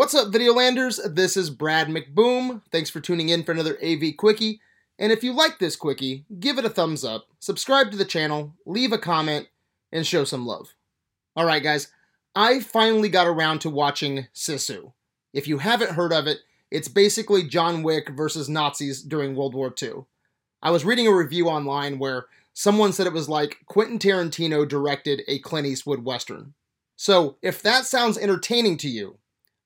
What's up, Videolanders? This is Brad McBoom. Thanks for tuning in for another AV Quickie. And if you like this Quickie, give it a thumbs up, subscribe to the channel, leave a comment, and show some love. Alright, guys, I finally got around to watching Sisu. If you haven't heard of it, it's basically John Wick versus Nazis during World War II. I was reading a review online where someone said it was like Quentin Tarantino directed a Clint Eastwood Western. So, if that sounds entertaining to you,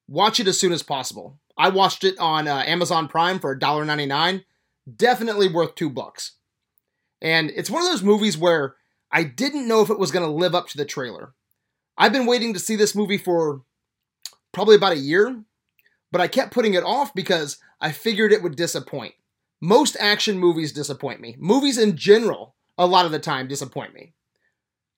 watch it as soon as possible. I watched it on uh, Amazon Prime for $1.99. Definitely worth two bucks. And it's one of those movies where I didn't know if it was going to live up to the trailer. I've been waiting to see this movie for probably about a year, but I kept putting it off because I figured it would disappoint. Most action movies disappoint me. Movies in general, a lot of the time, disappoint me.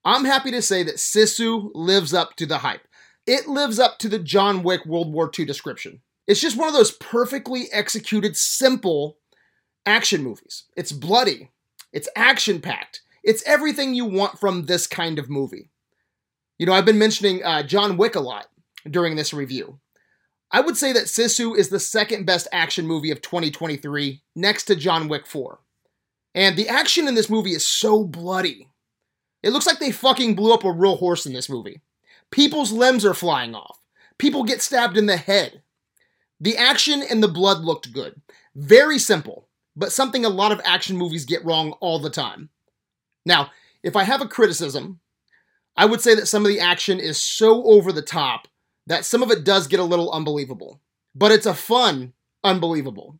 I'm happy to say that Sisu lives up to the hype it lives up to the John Wick World War II description. It's just one of those perfectly executed, simple action movies. It's bloody, it's action packed, it's everything you want from this kind of movie. You know, I've been mentioning uh, John Wick a lot during this review. I would say that Sisu is the second best action movie of 2023, next to John Wick 4. And the action in this movie is so bloody. It looks like they fucking blew up a real horse in this movie. People's limbs are flying off. People get stabbed in the head. The action and the blood looked good. Very simple, but something a lot of action movies get wrong all the time. Now, if I have a criticism, I would say that some of the action is so over the top that some of it does get a little unbelievable. But it's a fun unbelievable.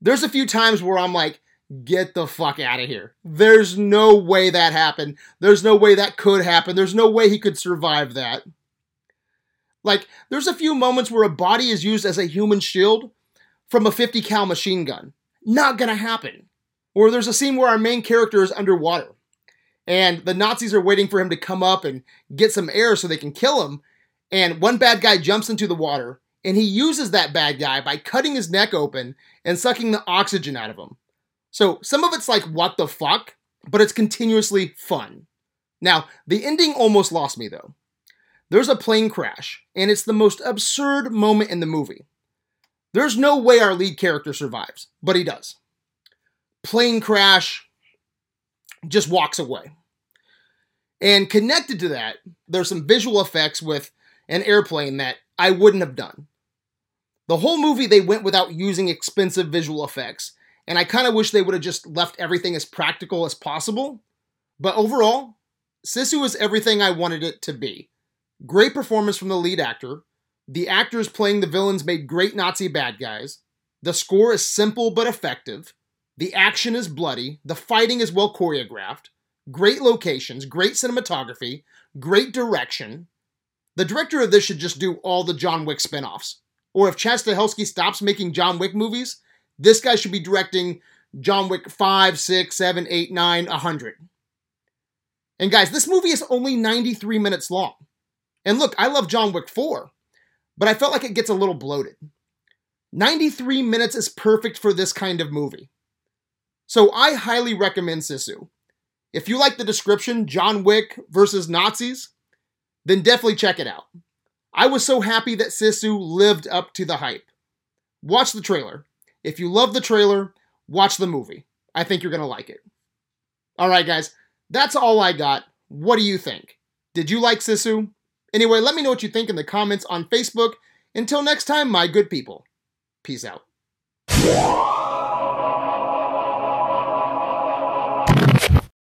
There's a few times where I'm like, get the fuck out of here. There's no way that happened. There's no way that could happen. There's no way he could survive that. Like, there's a few moments where a body is used as a human shield from a 50 cal machine gun. Not gonna happen. Or there's a scene where our main character is underwater and the Nazis are waiting for him to come up and get some air so they can kill him. And one bad guy jumps into the water and he uses that bad guy by cutting his neck open and sucking the oxygen out of him. So some of it's like, what the fuck? But it's continuously fun. Now, the ending almost lost me though. There's a plane crash, and it's the most absurd moment in the movie. There's no way our lead character survives, but he does. Plane crash, just walks away. And connected to that, there's some visual effects with an airplane that I wouldn't have done. The whole movie, they went without using expensive visual effects, and I kind of wish they would have just left everything as practical as possible. But overall, Sisu is everything I wanted it to be. Great performance from the lead actor. The actors playing the villains made great Nazi bad guys. The score is simple but effective. The action is bloody. The fighting is well choreographed. Great locations, great cinematography, great direction. The director of this should just do all the John Wick spin-offs. Or if Chad Stahelski stops making John Wick movies, this guy should be directing John Wick 5, 6, 7, 8, 9, 100. And guys, this movie is only 93 minutes long. And look, I love John Wick 4, but I felt like it gets a little bloated. 93 minutes is perfect for this kind of movie. So I highly recommend Sisu. If you like the description, John Wick versus Nazis, then definitely check it out. I was so happy that Sisu lived up to the hype. Watch the trailer. If you love the trailer, watch the movie. I think you're going to like it. All right, guys, that's all I got. What do you think? Did you like Sisu? Anyway, let me know what you think in the comments on Facebook. Until next time, my good people. Peace out.